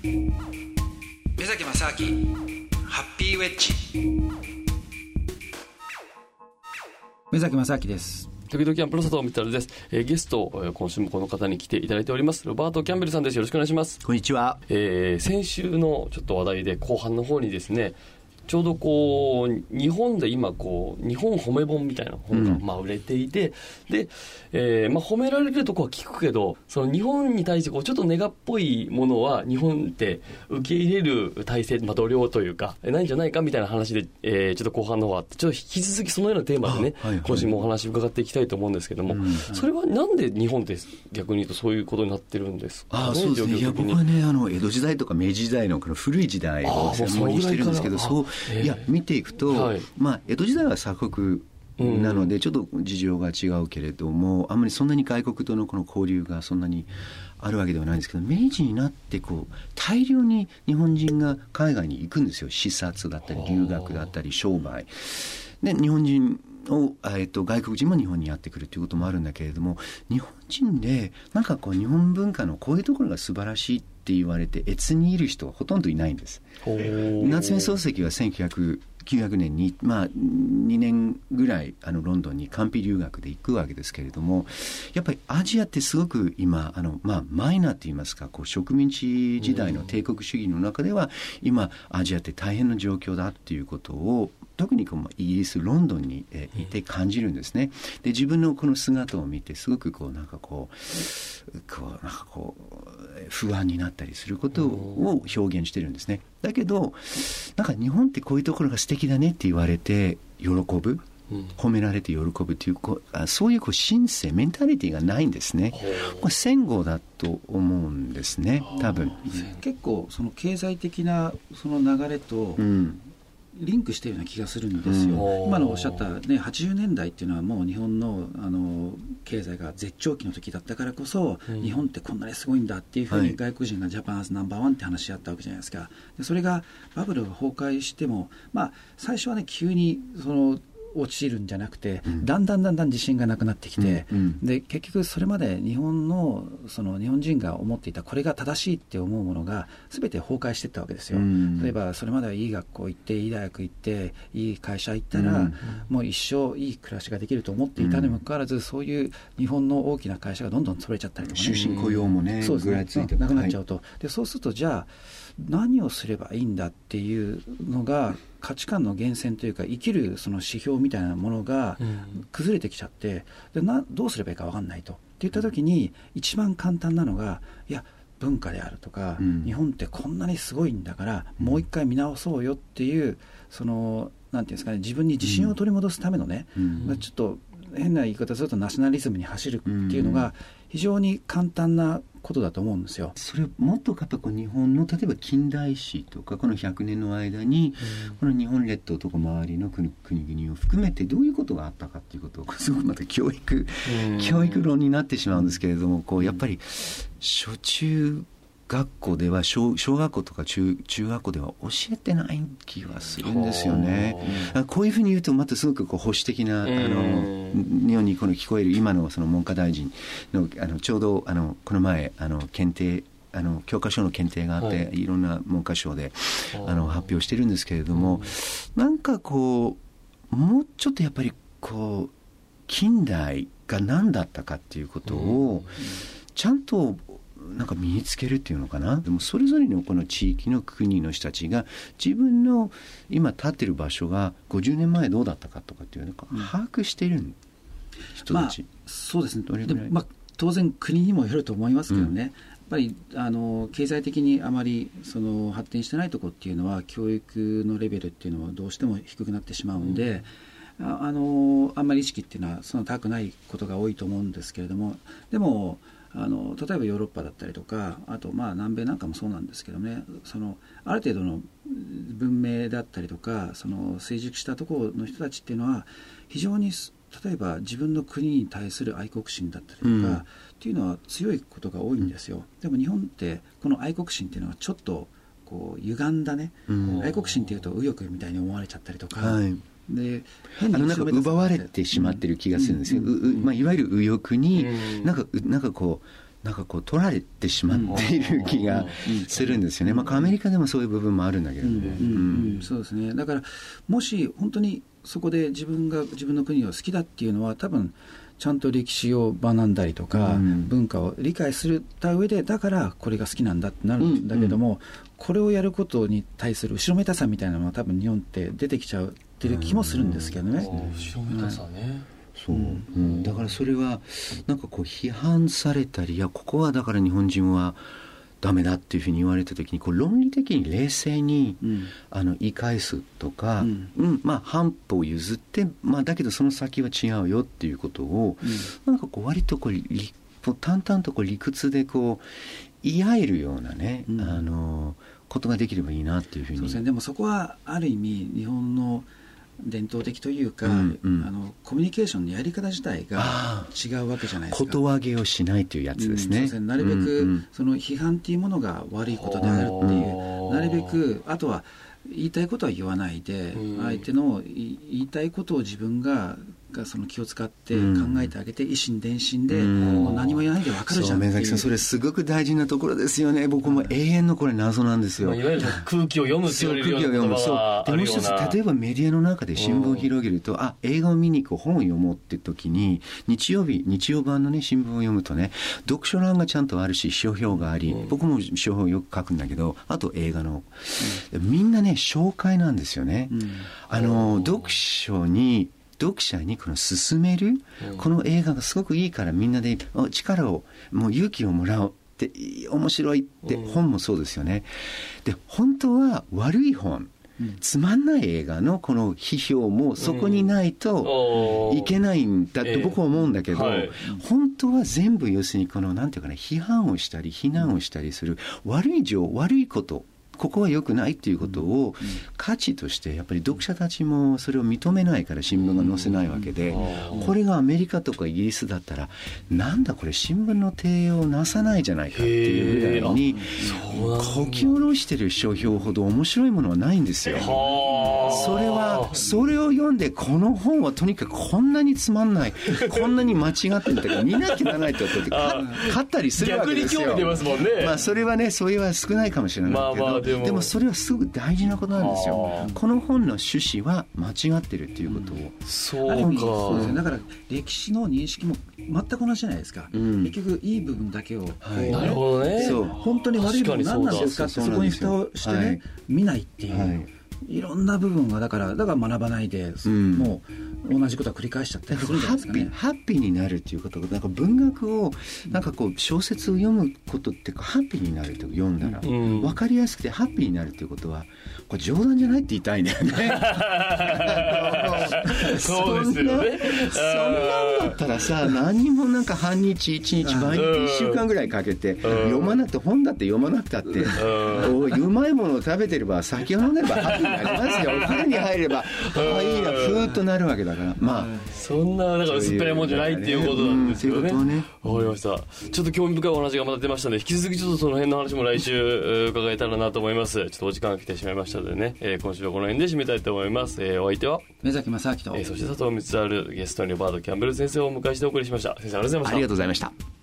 目崎正明ハッピーウェッジ。目崎正明です。時々アンプロ佐藤光太です、えー、ゲスト、えー、今週もこの方に来ていただいております。ロバート・キャンベルさんです。よろしくお願いします。こんにちは、えー、先週のちょっと話題で後半の方にですねちょうどこう日本で今こう日本褒め本みたいな本がまあ売れていて、うん、で、えー、まあ褒められるとこは聞くけどその日本に対してこうちょっとネガっぽいものは日本って受け入れる体制、まあ、度量というかないんじゃないかみたいな話で、えー、ちょっと後半の方があってちょっと引き続きそのようなテーマでね、はいはい、今週もお話伺っていきたいと思うんですけども、うん、それはなんで日本って逆に言うとそういうことになってるんですか、ね、あそうですね。いや僕はねあの江戸時代とか明治時代のこの古い時代を専門にしてるんですけどそう、いや見ていくと、はい、まあ、江戸時代は鎖国なので、ちょっと事情が違うけれども、あんまりそんなに外国とのこの交流がそんなにあるわけではないんですけど、明治になってこう、大量に日本人が海外に行くんですよ。視察だったり、留学だったり、商売。で、日本人を、えっと、外国人も日本にやってくるということもあるんだけれども、日本人で、なんかこう、日本文化のこういうところが素晴らしいって言われて、越にいる人はほとんどいないんです。夏目漱石は1900 1900年に、まあ、2年ぐらいあのロンドンに完備留学で行くわけですけれどもやっぱりアジアってすごく今あの、まあ、マイナーといいますかこう植民地時代の帝国主義の中では今アジアって大変な状況だっていうことを特にこうイギリスロンドンに、えいて感じるんですね。で自分のこの姿を見てすごくこうなんかこうこうなんかこう不安になったりすることを表現してるんですね。だけどなんか日本ってこういうところが素敵だねって言われて喜ぶ。褒められて喜ぶというこうそういうこう神聖メンタリティーがないんですねこれ戦後だと思うんですね多分結構その経済的なその流れと、うんリンクしているような気がするんですよ、うん、今のおっしゃった、ね、80年代っていうのはもう日本のあの経済が絶頂期の時だったからこそ、うん、日本ってこんなにすごいんだっていうふうに外国人がジャパンアズナンバーワンって話し合ったわけじゃないですか。でそれがバブルが崩壊しても、まあ、最初はね急にその落ちるんじゃなくて、うん、だんだんだんだん自信がなくなってきて、うんうん、で結局それまで日本のその日本人が思っていたこれが正しいって思うものが全て崩壊していったわけですよ、うん、例えばそれまではいい学校行っていい大学行っていい会社行ったら、もう一生いい暮らしができると思っていたにもかかわらずそういう日本の大きな会社がどんどん潰れちゃったりとか、ね、終身雇用もねそうですね。なくなっちゃうと、はい、でそうするとじゃあ何をすればいいんだっていうのが価値観の源泉というか生きるその指標みたいなものが崩れてきちゃってでなどうすればいいか分かんないと。って言った時に一番簡単なのがいや文化であるとか、うん、日本ってこんなにすごいんだからもう一回見直そうよっていうそのなんていうんですかね自分に自信を取り戻すためのね、うん、ちょっと変な言い方するとナショナリズムに走るっていうのが非常に簡単なことだと思うんですよ。それもっとやっぱこう日本の例えば近代史とかこの100年の間に、この日本列島とか周りの国国々を含めてどういうことがあったかっていうことを すごくまた教育、教育論になってしまうんですけれどもこうやっぱり初中学校では小小学校とか中中学校では教えてない気がするんですよね。こういうふうに言うとまたすごくこう保守的なあの日本にこの聞こえる今のその文科大臣のあのちょうどあのこの前あの検定あの教科書の検定があって、はい、いろんな文科省であの発表してるんですけれども、なんかこうもうちょっとやっぱりこう近代が何だったかっていうことをちゃんとなんか身につけるっていうのかな？でもそれぞれのこの地域の国の人たちが自分の今立ってる場所が50年前どうだったかとかっていうのか把握している人たち、まあ、そうですね。でも、まあ、当然国にもよると思いますけどね、うん、やっぱりあの経済的にあまりその発展してないところっていうのは教育のレベルっていうのはどうしても低くなってしまうんで、うん、ああのあんまり意識っていうのはその高くないことが多いと思うんですけれども。でもあの例えばヨーロッパだったりとかあとまあ南米なんかもそうなんですけどねそのある程度の文明だったりとかその成熟したところの人たちっていうのは非常に例えば自分の国に対する愛国心だったりとか、うん、っていうのは強いことが多いんですよ、でも日本ってこの愛国心っていうのはちょっとこう歪んだね、うん、愛国心っていうと右翼みたいに思われちゃったりとか、はいであのなんか奪われてしまってる気がするんですよ、うんまあ、いわゆる右翼に、なんかなんかこうなんかこう取られてしまっている気がするんですよね、まあ、アメリカでもそういう部分もあるんだけれども、そうですね。だからもし本当にそこで自分が自分の国を好きだっていうのは多分ちゃんと歴史を学んだりとか、うん、文化を理解すた上でだからこれが好きなんだってなるんだけども、うん。うん、これをやることに対する後ろめたさみたいなのは多分日本って出てきちゃうっていう気もするんですけどね。後ろめたさね、そう、うん、だからそれはなんかこう批判されたりいやここはだから日本人はダメだっていうふうに言われた時にこう論理的に冷静に、うん、あの言い返すとか、うん、うん、まあ、半歩譲って、まあ、だけどその先は違うよっていうことを、うん、なんかこう割とこう淡々とこう理屈でこう言い合えるようなね、あのことができればいいなっていうふうに。でもそこはある意味日本の伝統的というか、うんうん、あのコミュニケーションのやり方自体が違うわけじゃないですか。ことわげをしないというやつですね、うん、なるべく、うんうん、その批判っていうものが悪いことであるっていうなるべくあとは言いたいことは言わないで、相手の言いたいことを自分ががその気を使って考えてあげて、一心伝心で、もう何も言わないで分かるじゃん目崎さんそれすごく大事なところですよね。僕も永遠のこれ謎なんですよ、いわゆる 空気を読むっていう空気を読む。そう。でもう一つ例えばメディアの中で新聞を広げると、あ映画を見に行く本を読もうって時に日曜日日曜版のね新聞を読むとね読書欄がちゃんとあるし書評があり、僕も書評をよく書くんだけどあと映画の、みんなね紹介なんですよね、あの読書に読者にこの勧める、うん、この映画がすごくいいからみんなで力をもう勇気をもらおうって面白いって本もそうですよね。で本当は悪い本つまんない映画のこの批評もそこにないといけないんだと僕は思うんだけど、本当は全部要するにこのなんていうかな批判をしたり非難をしたりする悪い情悪いことここは良くないっていうことを価値としてやっぱり読者たちもそれを認めないから新聞が載せないわけでこれがアメリカとかイギリスだったらなんだこれ新聞の提をなさないじゃないかっていうぐらいにこき下ろしてる書評ほど面白いものはないんですよ。それはそれを読んでこの本はとにかくこんなにつまんない こんなに間違ってるんだから見なきゃならないってことで勝ったりするわけですよ。逆に興味出ますもんね。まあそれはねそういうは少ないかもしれないけど。まあまあでも。それはすごく大事なことなんですよ。この本の趣旨は間違ってるっていうことを、うん、そうかそうですね。だから歴史の認識も全く同じじゃないですか、うん、結局いい部分だけを、はい、なるほどね。そう。本当に悪い部分何なんですかってそこに蓋をしてね、はい、見ないっていう、はいいろんな部分がだからだから学ばないで、うん、もう同じことは繰り返しちゃったりするんじゃないですか、ね、ハッピーになるっていうことなんか文学をなんかこう小説を読むことっていうかハッピーになると読んだら、うん、分かりやすくてハッピーになるっていうことはこれ冗談じゃないって言いたいんだよね。そうですよね。そんなんだったらさ何もなんか半日一日毎日1週間ぐらいかけて読まなくて本だって読まなくたってうまいものを食べてれば酒を飲んでればハッピーになりますよお風呂に入ればああいいなふーっとなるわけだからまあそんななんか薄っぺらいもんじゃないっていうことなんですよね。わ、ね、かりました。ちょっと興味深いお話がまた出ましたので、引き続きちょっとその辺の話も来週伺えたらなと思います。ちょっとお時間が来てしまいましたのでね、えー、今週はこの辺で締めたいと思います。えー、お相手は？目崎正明と、えー、そして佐藤光晴ゲストにバードキャンベル先生をお迎えしてお送りしました。先生ありがとうございました。ありがとうございました。